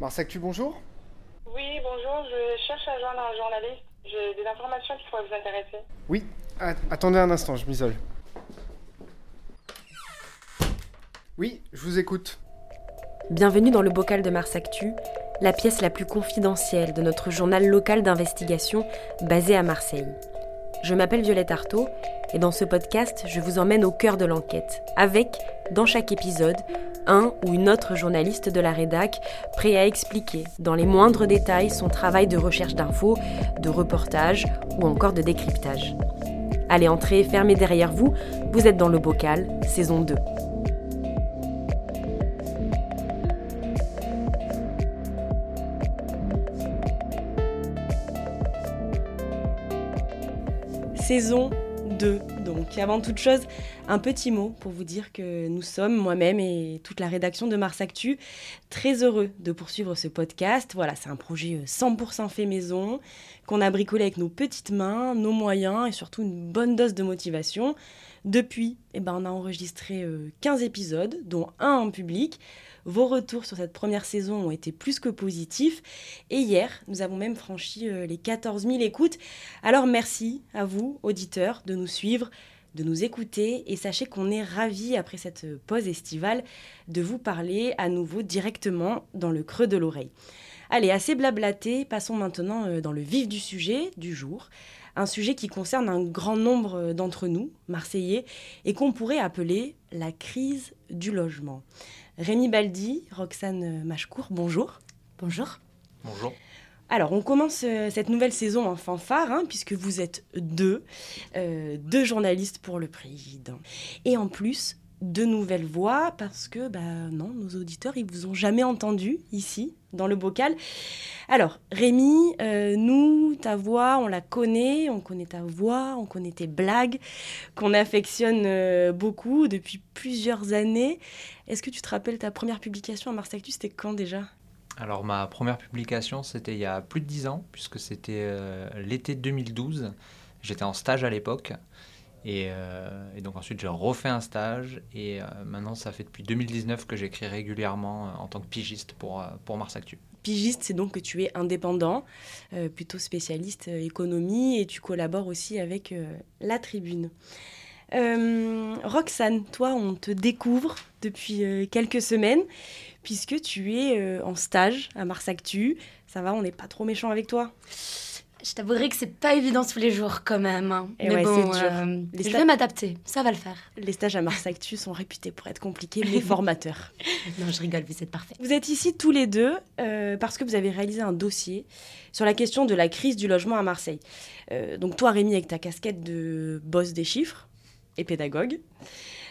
Mars Actu, bonjour. Oui, bonjour, je cherche à joindre un journaliste. J'ai des informations qui pourraient vous intéresser. Oui, attendez un instant, je m'isole. Oui, je vous écoute. Bienvenue dans le bocal de Mars Actu, la pièce la plus confidentielle de notre journal local d'investigation basé à Marseille. Je m'appelle Violette Artaud et dans ce podcast, je vous emmène au cœur de l'enquête, avec, dans chaque épisode, un ou une autre journaliste de la rédac prêt à expliquer dans les moindres détails son travail de recherche d'infos, de reportage ou encore de décryptage. Allez, entrez, fermez derrière vous, vous êtes dans le bocal, saison 2. Saison 2. Donc avant toute chose, un petit mot pour vous dire que nous sommes, moi-même et toute la rédaction de Mars Actu, très heureux de poursuivre ce podcast. Voilà, c'est un projet euh, 100% fait maison, qu'on a bricolé avec nos petites mains, nos moyens et surtout une bonne dose de motivation. Depuis, eh ben, on a enregistré euh, 15 épisodes, dont un en public. Vos retours sur cette première saison ont été plus que positifs. Et hier, nous avons même franchi euh, les 14 000 écoutes. Alors merci à vous, auditeurs, de nous suivre, de nous écouter. Et sachez qu'on est ravis, après cette euh, pause estivale, de vous parler à nouveau directement dans le creux de l'oreille. Allez, assez blablaté, passons maintenant euh, dans le vif du sujet du jour. Un sujet qui concerne un grand nombre d'entre nous, Marseillais, et qu'on pourrait appeler la crise du logement. Rémi Baldi, Roxane Machcourt, bonjour. Bonjour. Bonjour. Alors, on commence euh, cette nouvelle saison en fanfare, hein, puisque vous êtes deux, euh, deux journalistes pour le président. Et en plus, deux nouvelles voix, parce que, bah non, nos auditeurs, ils vous ont jamais entendu ici, dans le bocal. Alors, Rémi, euh, nous, ta voix, on la connaît, on connaît ta voix, on connaît tes blagues, qu'on affectionne euh, beaucoup depuis plusieurs années. Est-ce que tu te rappelles ta première publication à Mars Actu, c'était quand déjà? Alors ma première publication, c'était il y a plus de 10 ans, puisque c'était euh, l'été 2012. J'étais en stage à l'époque. Et, euh, et donc ensuite j'ai refait un stage et euh, maintenant ça fait depuis 2019 que j'écris régulièrement euh, en tant que pigiste pour, pour Mars Actu. Pigiste, c'est donc que tu es indépendant, plutôt spécialiste économie, et tu collabores aussi avec la Tribune. Roxane, toi, on te découvre depuis quelques semaines, puisque tu es en stage à Mars Actu. Ça va, on n'est pas trop méchant avec toi? Je t'avouerai que c'est pas évident tous les jours quand même. hein. Et Mais ouais, bon, euh, Les je vais m'adapter, ça va le faire. Les stages à Mars Actu sont réputés pour être compliqués, mais formateurs. Non, je rigole, vous êtes parfait. Vous êtes ici tous les deux euh, parce que vous avez réalisé un dossier sur la question de la crise du logement à Marseille. Euh, donc toi, Rémi, avec ta casquette de boss des chiffres et pédagogue.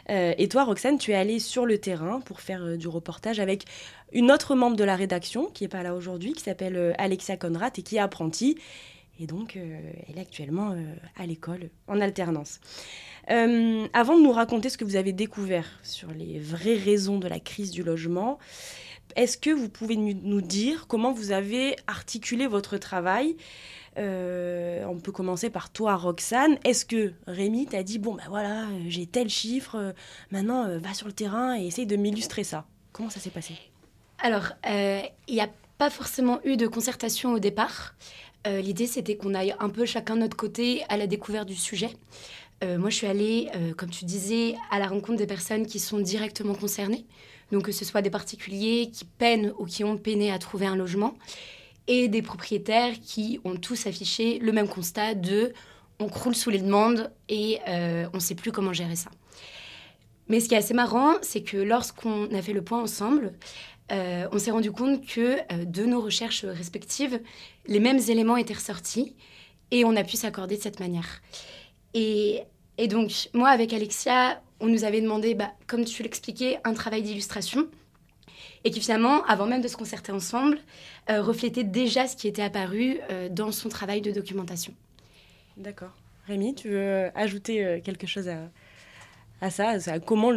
Euh, et toi, Roxane, tu es allée sur le terrain pour faire du reportage avec une autre membre de la rédaction qui n'est pas là aujourd'hui, qui s'appelle Alexia Conrad et qui est apprentie. Et donc, euh, elle est actuellement euh, à l'école en alternance. Euh, avant de nous raconter ce que vous avez découvert sur les vraies raisons de la crise du logement, est-ce que vous pouvez nous dire comment vous avez articulé votre travail? On peut commencer par toi, Roxane. Est-ce que Rémi t'a dit bon ben voilà, j'ai tel chiffre, maintenant va sur le terrain et essaye de m'illustrer ça Comment ça s'est passé? Alors, il n'y a pas forcément eu de concertation au départ. Euh, L'idée, c'était qu'on aille un peu chacun de notre côté à la découverte du sujet. Euh, moi, je suis allée, euh, comme tu disais, à la rencontre des personnes qui sont directement concernées. Donc, que ce soit des particuliers qui peinent ou qui ont peiné à trouver un logement, et des propriétaires qui ont tous affiché le même constat de on croule sous les demandes et on ne sait plus comment gérer ça. Mais ce qui est assez marrant, c'est que lorsqu'on a fait le point ensemble, euh, on s'est rendu compte que euh, de nos recherches respectives, les mêmes éléments étaient ressortis et on a pu s'accorder de cette manière. Et, donc, moi, avec Alexia, on nous avait demandé, bah, comme tu l'expliquais, un travail d'illustration et qui finalement, avant même de se concerter ensemble, euh, reflétait déjà ce qui était apparu dans son travail de documentation. D'accord. Rémi, tu veux ajouter quelque chose à, à ça, comment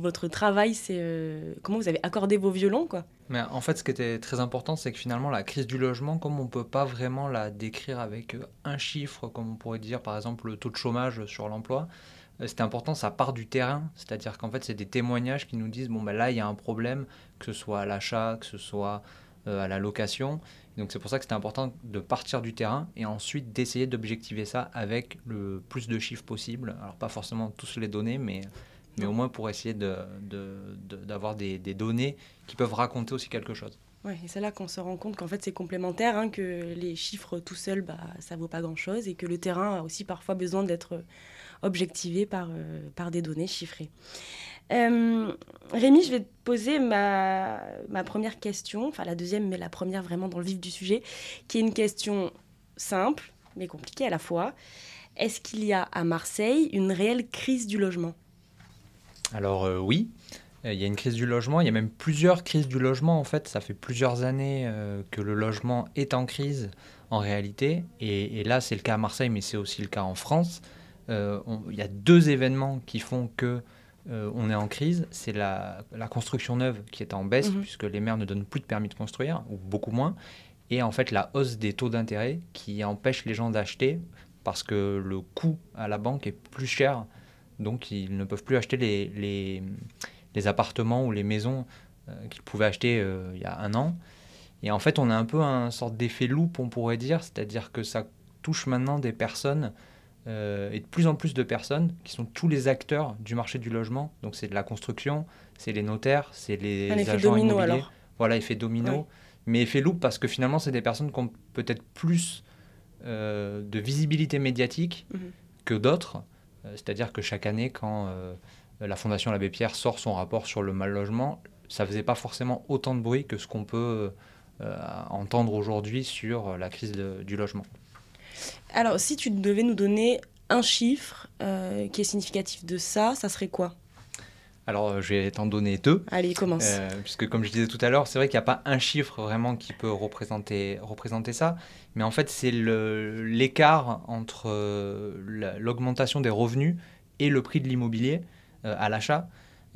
votre travail, c'est euh, comment vous avez accordé vos violons, quoi? Mais en fait, ce qui était très important, c'est que finalement, la crise du logement, comme on peut pas vraiment la décrire avec euh, un chiffre, comme on pourrait dire par exemple le taux de chômage sur l'emploi, euh, c'était important, ça part du terrain. C'est-à-dire qu'en fait, c'est des témoignages qui nous disent bon, ben là, il y a un problème, que ce soit à l'achat, que ce soit à la location. Donc c'est pour ça que c'était important de partir du terrain et ensuite d'essayer d'objectiver ça avec le plus de chiffres possible. Alors pas forcément tous les données, mais, mais au moins pour essayer d'avoir de, de, des, des, données qui peuvent raconter aussi quelque chose. Ouais, et c'est là qu'on se rend compte qu'en fait c'est complémentaire, hein, que les chiffres tout seuls, bah, ça vaut pas grand-chose et que le terrain a aussi parfois besoin d'être objectivé par, euh, par des données chiffrées. Euh, Rémi, je vais te poser ma, première question, enfin la deuxième, mais la première vraiment dans le vif du sujet, qui est une question simple, mais compliquée à la fois. Est-ce qu'il y a à Marseille une réelle crise du logement? Alors euh, oui, il y a une crise du logement, il y a même plusieurs crises du logement en fait. Ça fait plusieurs années euh, que le logement est en crise en réalité. Et, là c'est le cas à Marseille, mais c'est aussi le cas en France. Euh, il y a deux événements qui font que euh, on est en crise, c'est la, la, construction neuve qui est en baisse, mmh. puisque les maires ne donnent plus de permis de construire, ou beaucoup moins, et en fait la hausse des taux d'intérêt qui empêche les gens d'acheter, parce que le coût à la banque est plus cher, donc ils ne peuvent plus acheter les, les, les appartements ou les maisons euh, qu'ils pouvaient acheter euh, il y a un an. Et en fait, on a un peu un sorte d'effet loupe, on pourrait dire, c'est-à-dire que ça touche maintenant des personnes euh, et de plus en plus de personnes qui sont tous les acteurs du marché du logement. Donc c'est de la construction, c'est les notaires, c'est les Un effet agents domino, immobiliers. alors. Voilà, effet domino. Oui. Mais effet loupe parce que finalement, c'est des personnes qui ont peut-être plus euh, de visibilité médiatique Mhm. que d'autres. Euh, C'est-à-dire que chaque année, quand la Fondation L'Abbé Pierre sort son rapport sur le mal logement, ça faisait pas forcément autant de bruit que ce qu'on peut entendre aujourd'hui sur la crise de- du logement. Alors, si tu devais nous donner un chiffre euh, qui est significatif de ça, ça serait quoi? Alors, euh, je vais t'en donner deux. Allez, commence. Euh, puisque comme je disais tout à l'heure, c'est vrai qu'il n'y a pas un chiffre vraiment qui peut représenter, représenter ça, mais en fait c'est l'écart entre euh, la- l'augmentation des revenus et le prix de l'immobilier euh, à l'achat.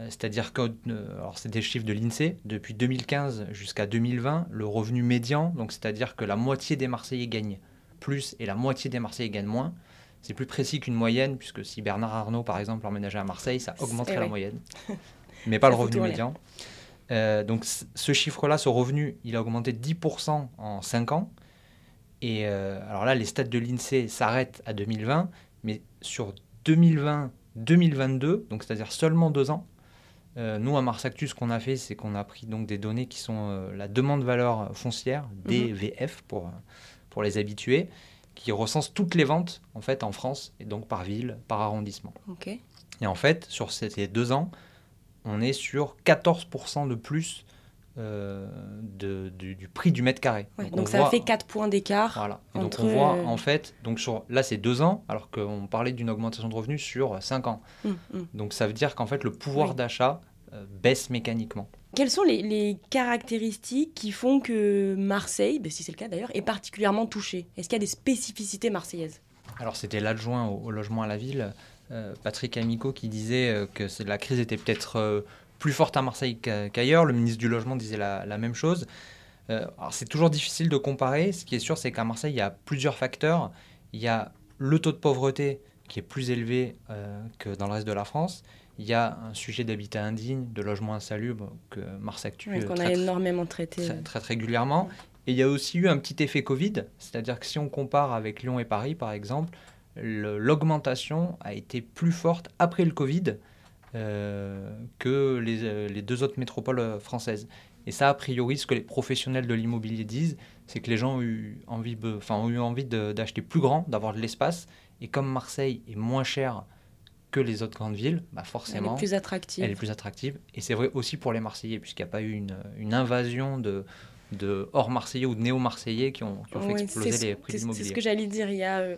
C'est-à-dire que, alors c'est des chiffres de l'INSEE, depuis 2015 jusqu'à 2020, le revenu médian, donc c'est-à-dire que la moitié des Marseillais gagnent plus et la moitié des Marseillais gagnent moins. C'est plus précis qu'une moyenne, puisque si Bernard Arnault, par exemple, emménageait à Marseille, ça augmenterait la moyenne, mais pas le revenu médian. Euh, donc ce chiffre-là, ce revenu, il a augmenté de 10% en 5 ans. Et euh, alors là, les stats de l'INSEE s'arrêtent à 2020, mais sur 2020-2022, donc c'est-à-dire seulement deux ans, euh, nous à Mars Actu, ce qu'on a fait, c'est qu'on a pris donc des données qui sont la demande valeur foncière, DVF pour, pour les habitués, qui recense toutes les ventes en fait en France, et donc par ville, par arrondissement. Ok. Et en fait, sur ces deux ans, on est sur 14% de plus euh, de, du, du prix du mètre carré. Ouais, donc ça voit- fait 4 points d'écart. Voilà. Donc on voit euh, en fait, donc sur, là c'est deux ans, alors qu'on parlait d'une augmentation de revenus sur 5 ans. Hum, hum. Donc ça veut dire qu'en fait le pouvoir Oui. d'achat euh, baisse mécaniquement. Quelles sont les, caractéristiques qui font que Marseille, ben, si c'est le cas d'ailleurs, est particulièrement touchée? Est-ce qu'il y a des spécificités marseillaises? Alors c'était l'adjoint au, logement à la ville, euh, Patrick Amico, qui disait euh, que la crise était peut-être euh, plus forte à Marseille qu'a- qu'ailleurs. Le ministre du logement disait la, même chose. Euh, c'est toujours difficile de comparer. Ce qui est sûr, c'est qu'à Marseille, il y a plusieurs facteurs. Il y a le taux de pauvreté qui est plus élevé que dans le reste de la France. Il y a un sujet d'habitat indigne, de logement insalubre que Mars Actu Ouais, euh, Qu'on a traite énormément traité. très, très régulièrement. Et il y a aussi eu un petit effet Covid, c'est-à-dire que si on compare avec Lyon et Paris, par exemple, le- l'augmentation a été plus forte après le Covid euh, que les, euh, les deux autres métropoles euh, françaises. Et ça, a priori, ce que les professionnels de l'immobilier disent, c'est que les gens ont eu envie, enfin, ont eu envie d'acheter plus grand, d'avoir de l'espace. Et comme Marseille est moins cher que les autres grandes villes, bah Elle forcément, est plus attractive. elle est plus attractive. Et c'est vrai aussi pour les Marseillais, puisqu'il n'y a pas eu une, une invasion de, de hors Marseillais ou de néo-Marseillais qui ont, qui ont fait exploser les prix de C'est ce l'immobilier. que j'allais dire. Il y a euh,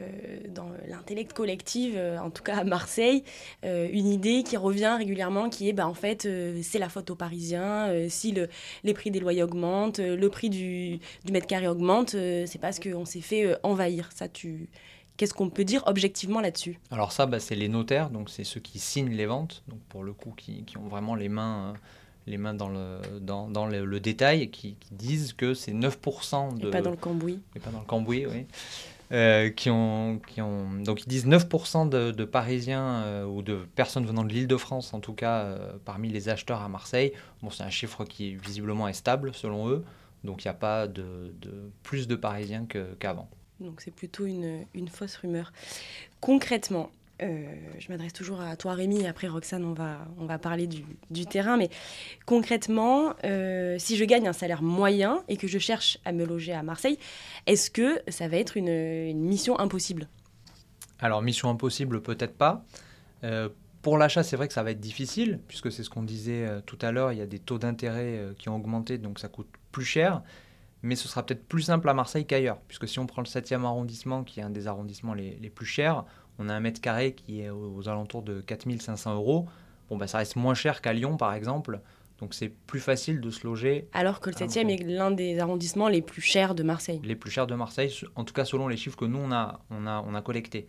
euh, dans l'intellect collectif, euh, en tout cas à Marseille, euh, une idée qui revient régulièrement qui est bah, en fait, c'est la faute aux Parisiens. si le, les prix des loyers augmentent, le prix du, du mètre carré augmente, c'est parce qu'on s'est fait envahir. Ça, tu... Qu'est-ce qu'on peut dire objectivement là-dessus? Alors ça, bah, c'est les notaires, donc c'est ceux qui signent les ventes, donc pour le coup, qui, qui ont vraiment les mains, euh, les mains dans, le, dans, dans le, le détail, et qui, qui disent que c'est 9% de... Et pas dans le cambouis. et pas dans le Cambouis, oui. Euh, qui ont, qui ont, donc ils disent 9% de, de Parisiens euh, ou de personnes venant de l'Île-de-France, en tout cas, parmi les acheteurs à Marseille. Bon, c'est un chiffre qui visiblement est stable selon eux. Donc il n'y a pas de, plus de Parisiens qu'avant. Donc c'est plutôt une, fausse rumeur. Concrètement, euh, je m'adresse toujours à toi Rémi, après Roxane, on va, parler du, terrain, mais concrètement, euh, si je gagne un salaire moyen et que je cherche à me loger à Marseille, est-ce que ça va être une, une mission impossible? Alors mission impossible, peut-être pas. Euh, pour l'achat, c'est vrai que ça va être difficile, puisque c'est ce qu'on disait tout à l'heure, il y a des taux d'intérêt qui ont augmenté, donc ça coûte plus cher mais ce sera peut-être plus simple à Marseille qu'ailleurs, puisque si on prend le 7e arrondissement, qui est un des arrondissements les, les plus chers, on a un mètre carré qui est aux, alentours de 4500 euros. Bon, bah, ça reste moins cher qu'à Lyon, par exemple. Donc c'est plus facile de se loger. Alors que le 7e est l'un des arrondissements les plus chers de Marseille. Les plus chers de Marseille, en tout cas selon les chiffres que nous, on a, on a, on a collectés.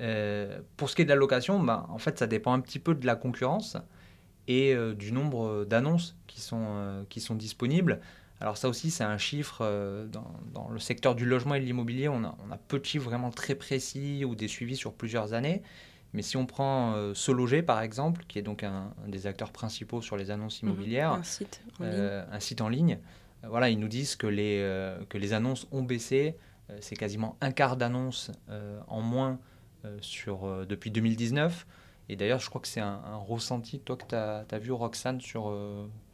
Euh, pour ce qui est de la location, bah, en fait, ça dépend un petit peu de la concurrence et euh, du nombre d'annonces qui, sont euh, qui sont disponibles. Alors ça aussi, c'est un chiffre euh, dans, le secteur du logement et de l'immobilier. On a, peu de chiffres vraiment très précis ou des suivis sur plusieurs années. Mais si on prend euh, Se Loger, par exemple, qui est donc un, des acteurs principaux sur les annonces mhm. immobilières, un site en euh, ligne, un site en ligne voilà, ils nous disent que les, que les annonces ont baissé. c'est quasiment un quart d'annonces en moins sur, depuis 2019. Et d'ailleurs, je crois que c'est un, ressenti, toi, que tu as, vu, Roxane, sur,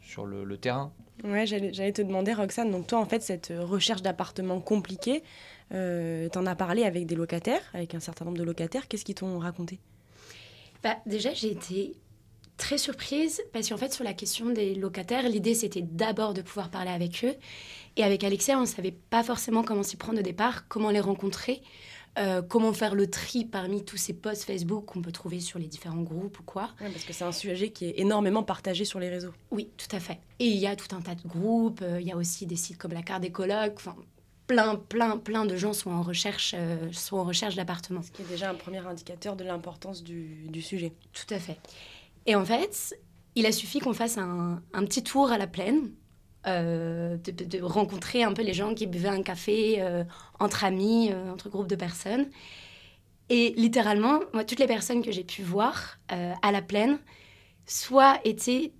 sur le, terrain. Ouais, j'allais te demander, Roxane, donc toi, en fait, cette recherche d'appartements compliquée, euh, tu en as parlé avec des locataires, avec un certain nombre de locataires. Qu'est-ce qu'ils t'ont raconté? Bah, Déjà, j'ai été très surprise parce qu'en fait, sur la question des locataires, l'idée, c'était d'abord de pouvoir parler avec eux. Et avec Alexia, on ne savait pas forcément comment s'y prendre au départ, comment les rencontrer. Euh, comment faire le tri parmi tous ces posts Facebook qu'on peut trouver sur les différents groupes ou quoi. parce que c'est un sujet qui est énormément partagé sur les réseaux. Oui, tout à fait. Et il y a tout un tas de groupes, euh, il y a aussi des sites comme la carte des colocs, enfin plein, plein, plein de gens sont en recherche, euh, sont en recherche d'appartements. Ce qui est déjà un premier indicateur de l'importance du, du, sujet. Tout à fait. Et en fait, il a suffi qu'on fasse un, un petit tour à la plaine euh, de, rencontrer un peu les gens qui buvaient un café euh, entre amis, euh, entre groupes de personnes. Et littéralement, moi, toutes les personnes que j'ai pu voir à la plaine, soit étaient,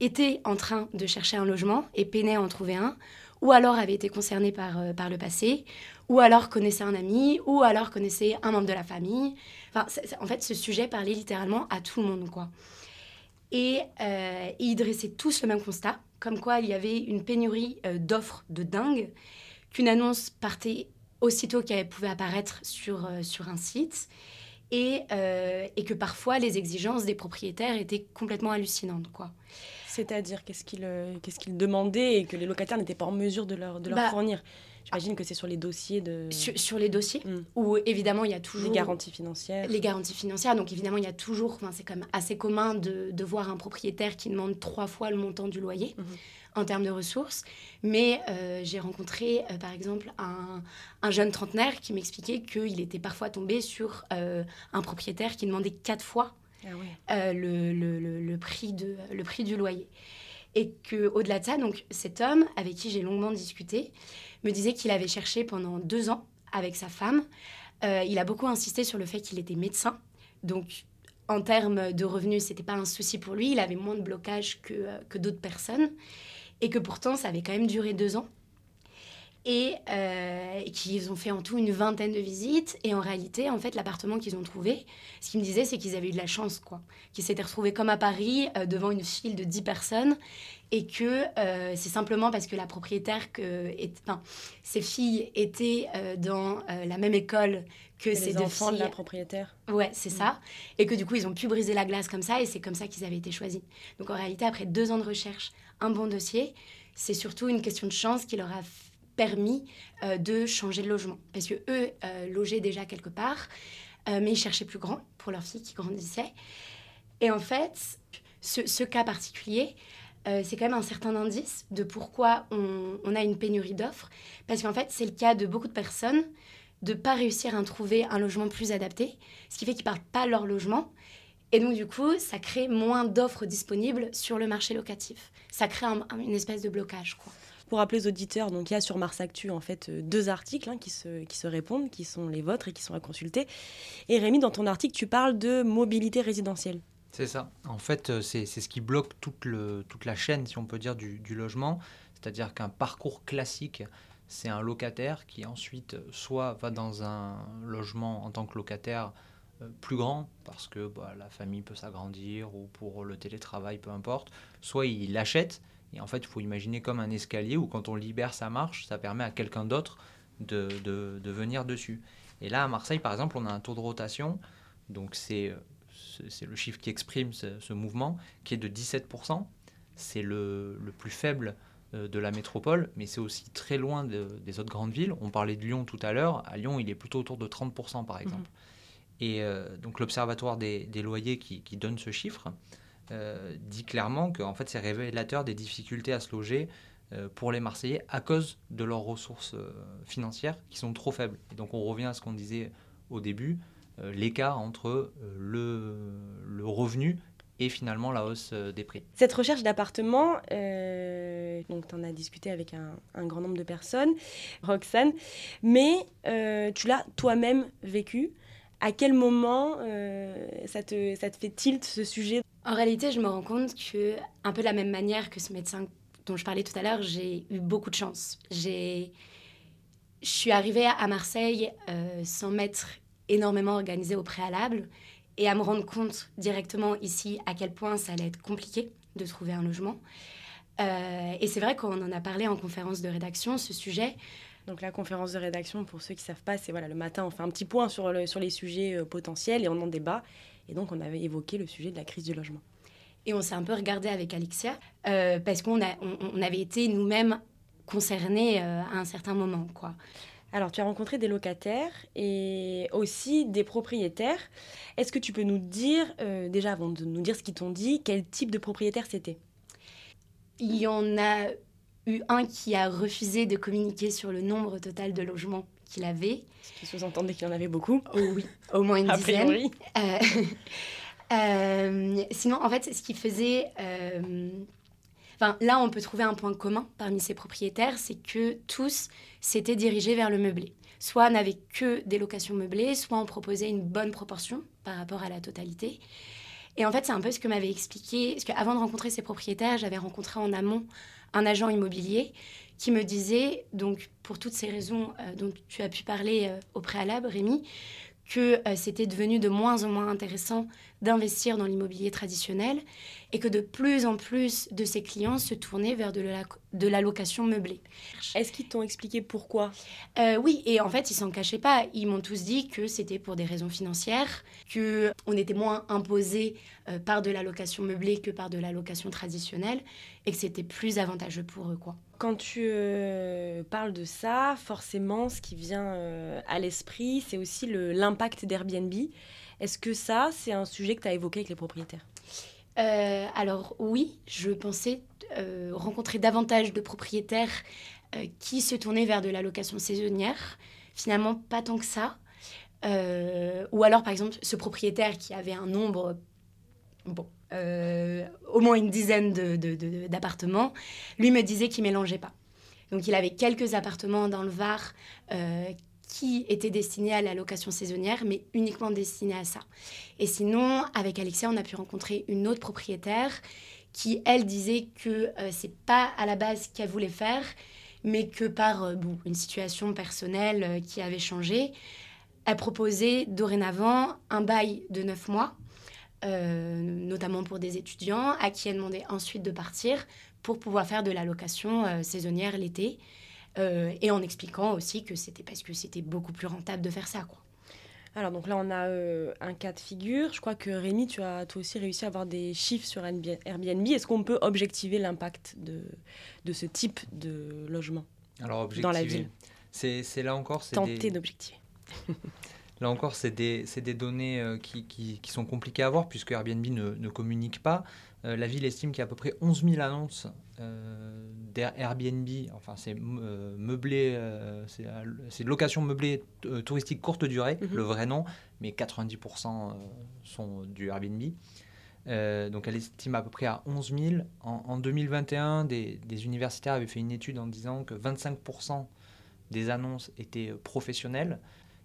étaient en train de chercher un logement et peinaient à en trouver un, ou alors avaient été concernées par, par le passé, ou alors connaissaient un ami, ou alors connaissaient un membre de la famille. Enfin, en fait, ce sujet parlait littéralement à tout le monde, quoi. Et, et ils dressaient tous le même constat comme quoi il y avait une pénurie euh, d'offres de dingue, qu'une annonce partait aussitôt qu'elle pouvait apparaître sur, euh, sur un site, et, euh, et, que parfois les exigences des propriétaires étaient complètement hallucinantes. quoi. C'est-à-dire qu'est-ce qu'ils qu'est-ce qu'ils demandaient et que les locataires n'étaient pas en mesure de leur, de leur bah, fournir? J'imagine que c'est sur les dossiers de... Sur, les dossiers, mm. où évidemment il y a toujours... Les garanties financières. Les garanties financières, donc évidemment il y a toujours... Enfin, c'est quand même assez commun de, de, voir un propriétaire qui demande trois fois le montant du loyer. Mhm. en termes de ressources. Mais euh, j'ai rencontré, euh, par exemple, un, un, jeune trentenaire qui m'expliquait qu'il était parfois tombé sur euh, un propriétaire qui demandait quatre fois ah le, le, le, prix de, le prix du loyer. Et qu'au-delà de ça, donc, cet homme avec qui j'ai longuement discuté, me disait qu'il avait cherché pendant deux ans avec sa femme. Euh, il a beaucoup insisté sur le fait qu'il était médecin. Donc, en termes de revenus, c'était pas un souci pour lui. Il avait moins de blocage que, euh, que d'autres personnes. Et que pourtant, ça avait quand même duré deux ans et euh, qu'ils ont fait en tout une vingtaine de visites. Et en réalité, en fait, l'appartement qu'ils ont trouvé, ce qu'ils me disaient, c'est qu'ils avaient eu de la chance, quoi. Qu'ils s'étaient retrouvés comme à Paris, euh, devant une file de 10 personnes, et que euh, c'est simplement parce que la propriétaire, que, enfin, ses filles étaient dans la même école que et ces les deux enfants filles. de la propriétaire. Ouais, c'est Mm. ça. Et que du coup, ils ont pu briser la glace comme ça, et c'est comme ça qu'ils avaient été choisis. Donc en réalité, après deux ans de recherche, un bon dossier, c'est surtout une question de chance qui leur a permis euh, de changer de logement. Parce que eux euh, logeaient déjà quelque part, euh, mais ils cherchaient plus grand pour leur fille qui grandissait. Et en fait, ce, ce cas particulier, c'est quand même un certain indice de pourquoi on, a une pénurie d'offres. Parce qu'en fait, c'est le cas de beaucoup de personnes de ne pas réussir à trouver un logement plus adapté, ce qui fait qu'ils ne partent pas leur logement. Et donc, du coup, ça crée moins d'offres disponibles sur le marché locatif. Ça crée un- un- une espèce de blocage, quoi. Pour rappeler aux auditeurs, donc il y a sur Mars Actu en fait euh, deux articles hein, qui, se, qui se répondent, qui sont les vôtres et qui sont à consulter. Et Rémi, dans ton article, tu parles de mobilité résidentielle. C'est ça. En fait, euh, c'est ce qui bloque toute, le, toute la chaîne, si on peut dire, du, du logement. C'est-à-dire qu'un parcours classique, c'est un locataire qui ensuite soit va dans un logement en tant que locataire euh, plus grand, parce que bah, la famille peut s'agrandir ou pour le télétravail, peu importe, soit il l'achète. Et en fait, il faut imaginer comme un escalier où quand on libère sa marche, ça permet à quelqu'un d'autre de, de, de venir dessus. Et là, à Marseille, par exemple, on a un taux de rotation, donc c'est c'est le chiffre qui exprime ce, mouvement, qui est de 17%. C'est le, le, plus faible euh, de la métropole, mais c'est aussi très loin des autres grandes villes. On parlait de Lyon tout à l'heure. À Lyon, il est plutôt autour de 30%, par exemple. Mmh. Et euh, donc l'Observatoire des, des, loyers qui, qui, donne ce chiffre euh, dit clairement que en fait, c'est révélateur des difficultés à se loger pour les Marseillais à cause de leurs ressources financières qui sont trop faibles. Donc on revient à ce qu'on disait au début, euh, l'écart entre euh, le, le, revenu et finalement la hausse euh, des prix. Cette recherche d'appartement, donc tu en as discuté avec un, un, grand nombre de personnes, Roxane, mais tu l'as toi-même vécu. À quel moment ça, te, ça te fait tilt ce sujet En réalité, je me rends compte que, un peu de la même manière que ce médecin dont je parlais tout à l'heure, j'ai eu beaucoup de chance. J'ai je suis arrivée à Marseille sans mettre énormément organisé au préalable et à me rendre compte directement ici à quel point ça allait être compliqué de trouver un logement. Euh, et c'est vrai qu'on en a parlé en conférence de rédaction, ce sujet. Donc la conférence de rédaction, pour ceux qui ne savent pas, c'est voilà, le matin, on fait un petit point sur les sujets euh, potentiels et on en débat. Et donc on avait évoqué le sujet de la crise du logement. Et on s'est un peu regardé avec Alexia, euh, parce qu'on on, avait été nous-mêmes concernés à un certain moment. quoi. Alors, tu as rencontré des locataires et aussi des propriétaires. Est-ce que tu peux nous dire, euh, déjà avant de nous dire ce qu'ils t'ont dit, quel type de propriétaire c'était? Il y en a eu un qui a refusé de communiquer sur le nombre total de logements qu'il avait. Ce qui sous-entendait qu'il y en avait beaucoup. Oh oui, au moins une dizaine. Euh, euh, sinon, en fait, ce qu'il faisait... Enfin, là, on peut trouver un point commun parmi ces propriétaires, c'est que tous s'étaient dirigés vers le meublé. Soit n'avaient que des locations meublées, soit on proposait une bonne proportion par rapport à la totalité. Et en fait, c'est un peu ce que m'avait expliqué, parce qu'avant de rencontrer ces propriétaires, j'avais rencontré en amont un agent immobilier qui me disait, donc pour toutes ces raisons euh, dont tu as pu parler euh, au préalable, Rémi, que euh, c'était devenu de moins en moins intéressant d'investir dans l'immobilier traditionnel et que de plus en plus de ses clients se tournaient vers de la, de la location meublée. Est-ce qu'ils t'ont expliqué pourquoi? Euh, Oui, et en fait, ils s'en cachaient pas. Ils m'ont tous dit que c'était pour des raisons financières, qu'on était moins imposé euh, par de la location meublée que par de la location traditionnelle et que c'était plus avantageux pour eux. quoi. Quand tu euh, parles de ça, forcément, ce qui vient à l'esprit, c'est aussi l'impact d'Airbnb. Est-ce que ça, c'est un sujet que tu as évoqué avec les propriétaires? Euh, alors oui, je pensais euh, rencontrer davantage de propriétaires euh, qui se tournaient vers de la location saisonnière. Finalement, pas tant que ça. ou alors, par exemple, ce propriétaire qui avait un nombre, bon, au moins une dizaine d'appartements, lui me disait qu'il mélangeait pas. Donc, il avait quelques appartements dans le Var qui était destiné à la location saisonnière, mais uniquement destiné à ça. Et sinon, avec Alexia, on a pu rencontrer une autre propriétaire qui, elle, disait que euh, c'est pas à la base qu'elle voulait faire, mais que par euh, une situation personnelle euh, qui avait changé, elle proposait dorénavant un bail de neuf mois, notamment pour des étudiants, à qui elle demandait ensuite de partir pour pouvoir faire de la location saisonnière l'été. Euh, et en expliquant aussi que c'était parce que c'était beaucoup plus rentable de faire ça. Quoi. Alors donc là on a euh, un cas de figure. Je crois que Rémi, tu as toi aussi réussi à avoir des chiffres sur Airbnb. Est-ce qu'on peut objectiver l'impact de, de ce type de logement Alors, dans la ville? C'est là encore... Tenter d'objectiver. Là encore, c'est des, des, données euh, qui, qui, qui, sont compliquées à voir puisque Airbnb ne, ne communique pas. Euh, la ville estime qu'il y a à peu près 11 000 annonces euh, d'Airbnb, enfin c'est meublé, c'est location meublée touristique courte durée, mhm. le vrai nom, mais 90% sont du Airbnb. donc elle estime à peu près à 11 000. En, 2021, des, des, universitaires avaient fait une étude en disant que 25% des annonces étaient professionnelles.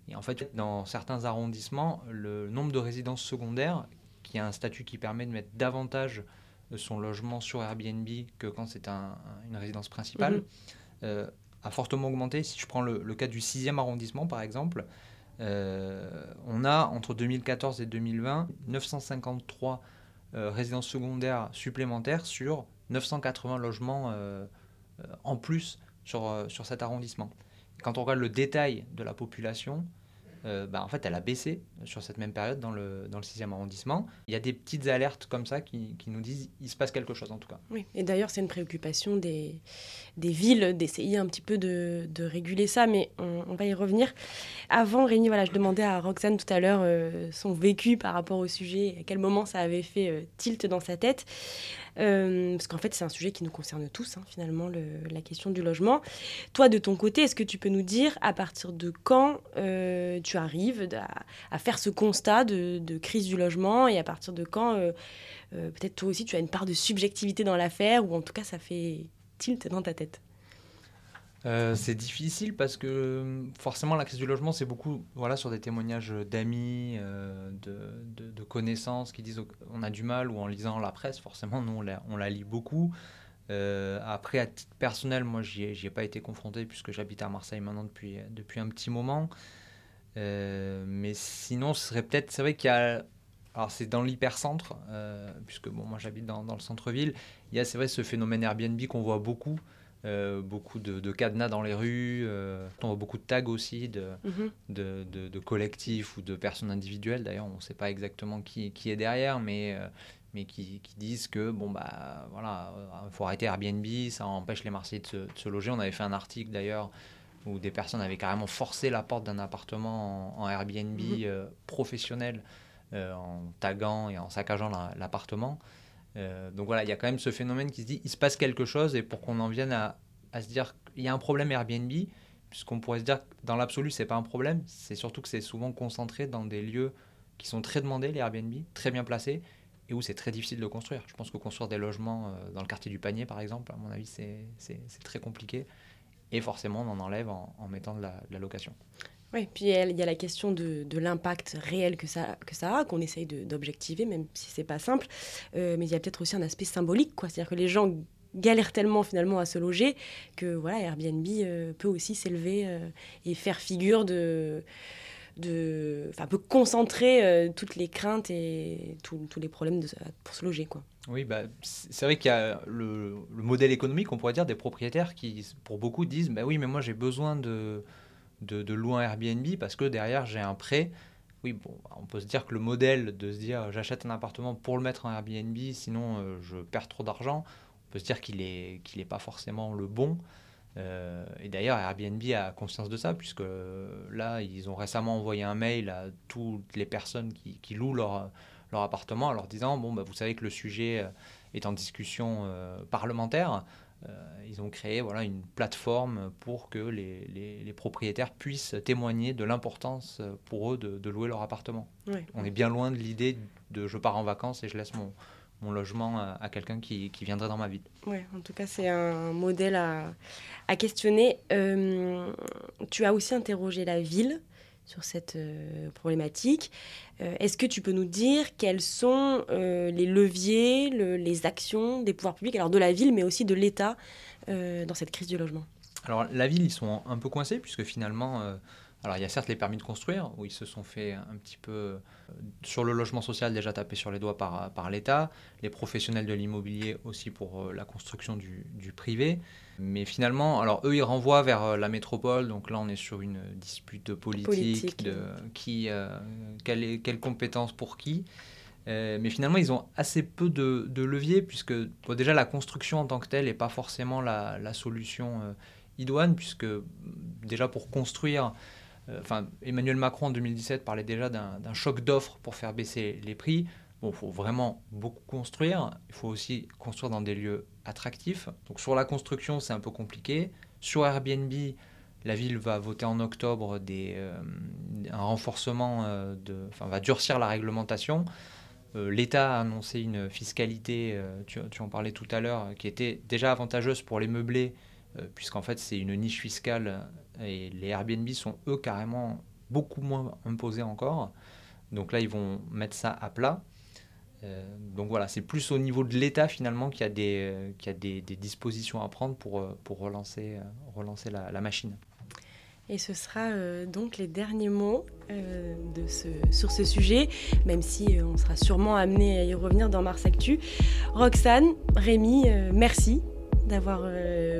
Et en fait, dans certains arrondissements, le nombre de résidences secondaires qui a un statut qui permet de mettre davantage son logement sur Airbnb que quand c'est une résidence principale, mhm. euh, a fortement augmenté. Si je prends le, cas du 6e arrondissement, par exemple, euh, on a entre 2014 et 2020 953 euh, résidences secondaires supplémentaires sur 980 logements en plus sur, sur cet arrondissement. Quand on regarde le détail de la population, euh, bah, en fait, elle a baissé sur cette même période dans le, dans le 6e arrondissement. Il y a des petites alertes comme ça qui, qui nous disent il se passe quelque chose en tout cas. Oui, et d'ailleurs, c'est une préoccupation des, des villes d'essayer un petit peu de, de, réguler ça, mais on, va y revenir. Avant, Rémi, voilà, je demandais à Roxane tout à l'heure euh, son vécu par rapport au sujet, à quel moment ça avait fait euh, tilt dans sa tête. Euh, parce qu'en fait, c'est un sujet qui nous concerne tous, hein, finalement, la question du logement. Toi, de ton côté, est-ce que tu peux nous dire à partir de quand euh, tu arrives à, faire ce constat de, crise du logement et à partir de quand, euh, peut-être toi aussi, tu as une part de subjectivité dans l'affaire ou en tout cas, ça fait tilt dans ta tête? Euh, c'est difficile parce que forcément la crise du logement c'est beaucoup voilà sur des témoignages d'amis, euh, de, connaissances qui disent on a du mal ou en lisant la presse forcément nous on la, lit beaucoup. Euh, après à titre personnel moi j'y ai, ai, pas été confronté puisque j'habite à Marseille maintenant depuis, depuis un petit moment. mais sinon ce serait peut-être c'est vrai qu'il y a alors c'est dans l'hypercentre puisque bon moi j'habite dans, dans, le centre-ville il y a c'est vrai ce phénomène Airbnb qu'on voit beaucoup euh, beaucoup de, cadenas dans les rues, euh, on voit beaucoup de tags aussi mhm. de, de, collectifs ou de personnes individuelles. D'ailleurs, on ne sait pas exactement qui, qui est derrière, mais, euh, mais qui, qui, disent que bon bah voilà, faut arrêter Airbnb, ça empêche les Marseillais de se, de se loger. On avait fait un article d'ailleurs où des personnes avaient carrément forcé la porte d'un appartement en, Airbnb mhm. professionnel en taguant et en saccageant l'appartement. Euh, donc voilà, il y a quand même ce phénomène qui se dit, il se passe quelque chose, et pour qu'on en vienne à, se dire qu'il y a un problème Airbnb, puisqu'on pourrait se dire dans l'absolu, c'est pas un problème, c'est surtout que c'est souvent concentré dans des lieux qui sont très demandés, les Airbnb, très bien placés, et où c'est très difficile de construire. Je pense que construire des logements euh, dans le quartier du panier, par exemple, à mon avis, c'est très compliqué. Et forcément, on en enlève en, mettant de la location. Oui, puis il y a la question de, de l'impact réel que ça, que ça a, qu'on essaye d'objectiver, même si c'est pas simple. Euh, mais il y a peut-être aussi un aspect symbolique, quoi. C'est-à-dire que les gens galèrent tellement finalement à se loger que voilà, Airbnb euh, peut aussi s'élever euh, et faire figure de, de, enfin, peut concentrer toutes les craintes et tous les problèmes de, pour se loger, quoi. Oui, bah, c'est vrai qu'il y a le, le, modèle économique, on pourrait dire, des propriétaires qui, pour beaucoup, disent, bah oui, mais moi j'ai besoin de de, de louer un Airbnb parce que derrière j'ai un prêt. Oui, bon, on peut se dire que le modèle de se dire j'achète un appartement pour le mettre en Airbnb, sinon euh, je perds trop d'argent, on peut se dire qu'il n'est pas forcément le bon. Euh, et d'ailleurs, Airbnb a conscience de ça, puisque là, ils ont récemment envoyé un mail à toutes les personnes qui, louent leur, leur appartement en leur disant, bon, bah, vous savez que le sujet euh, est en discussion parlementaire. Euh, ils ont créé voilà, une plateforme pour que les, les, propriétaires puissent témoigner de l'importance euh, pour eux de, de louer leur appartement. On est bien loin de l'idée de je pars en vacances et je laisse mon, mon logement à, quelqu'un qui, qui, viendrait dans ma ville. Oui, en tout cas, c'est un modèle à, à questionner. Euh, tu as aussi interrogé la ville sur cette euh, problématique. Euh, est-ce que tu peux nous dire quels sont euh, les leviers, les actions des pouvoirs publics, alors de la ville, mais aussi de l'État dans cette crise du logement? Alors la ville, ils sont un peu coincés, puisque finalement alors il y a certes les permis de construire, où ils se sont fait un petit peu euh, sur le logement social déjà tapé sur les doigts par, par l'État, les professionnels de l'immobilier aussi pour euh, la construction du, du, privé. Mais finalement, alors eux ils renvoient vers euh, la métropole, donc là on est sur une dispute politique, de qui, quelle, quelle, compétence pour qui. mais finalement, ils ont assez peu de, de leviers, puisque déjà la construction en tant que telle n'est pas forcément la, la solution idoine, puisque déjà pour construire, enfin, Emmanuel Macron en 2017 parlait déjà d'un choc d'offres pour faire baisser les prix. Bon, il faut vraiment beaucoup construire. Il faut aussi construire dans des lieux attractifs. Donc sur la construction, c'est un peu compliqué. Sur Airbnb, la ville va voter en octobre euh, un renforcement, euh, de, enfin, va durcir la réglementation. L'État a annoncé une fiscalité, tu, tu, en parlais tout à l'heure, qui était déjà avantageuse pour les meublés, puisqu'en fait c'est une niche fiscale et les Airbnb sont eux carrément beaucoup moins imposés encore. Donc là, ils vont mettre ça à plat. donc voilà, c'est plus au niveau de l'État finalement qu'il y a, des, des, dispositions à prendre pour, pour relancer, la, machine. Et ce sera euh, donc les derniers mots euh, sur ce sujet, même si euh, on sera sûrement amené à y revenir dans Mars Actu. Roxane, Rémi, merci d'avoir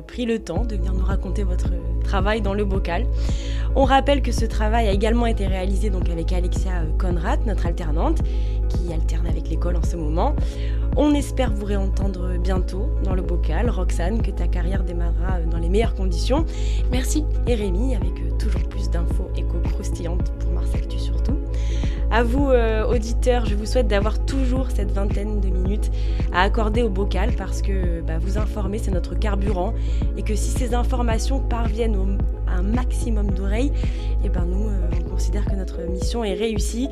pris le temps de venir nous raconter votre travail dans le bocal. On rappelle que ce travail a également été réalisé donc avec Alexia Conrad, notre alternante, qui alterne avec l'école en ce moment. On espère vous réentendre bientôt dans le bocal. Roxane, que ta carrière démarrera dans les meilleures conditions. Merci. Et Rémi, avec euh, toujours plus d'infos éco-croustillantes pour. À vous, euh, auditeurs, je vous souhaite d'avoir toujours cette vingtaine de minutes à accorder au bocal parce que bah, vous informer, c'est notre carburant et que si ces informations parviennent à un maximum d'oreilles, eh ben nous, euh, on considère que notre mission est réussie.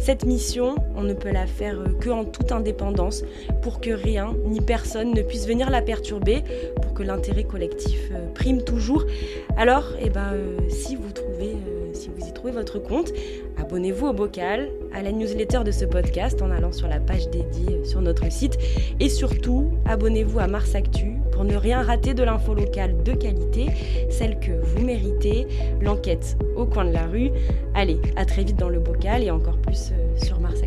Cette mission, on ne peut la faire euh, que en toute indépendance pour que rien ni personne ne puisse venir la perturber, pour que l'intérêt collectif prime toujours. Alors, eh ben, si vous trouvez si vous y trouvez votre compte, abonnez-vous au bocal, à la newsletter de ce podcast en allant sur la page dédiée sur notre site et surtout abonnez-vous à Mars Actu pour ne rien rater de l'info locale de qualité, celle que vous méritez, l'enquête au coin de la rue. Allez, à très vite dans le bocal et encore plus euh, sur Mars Actu.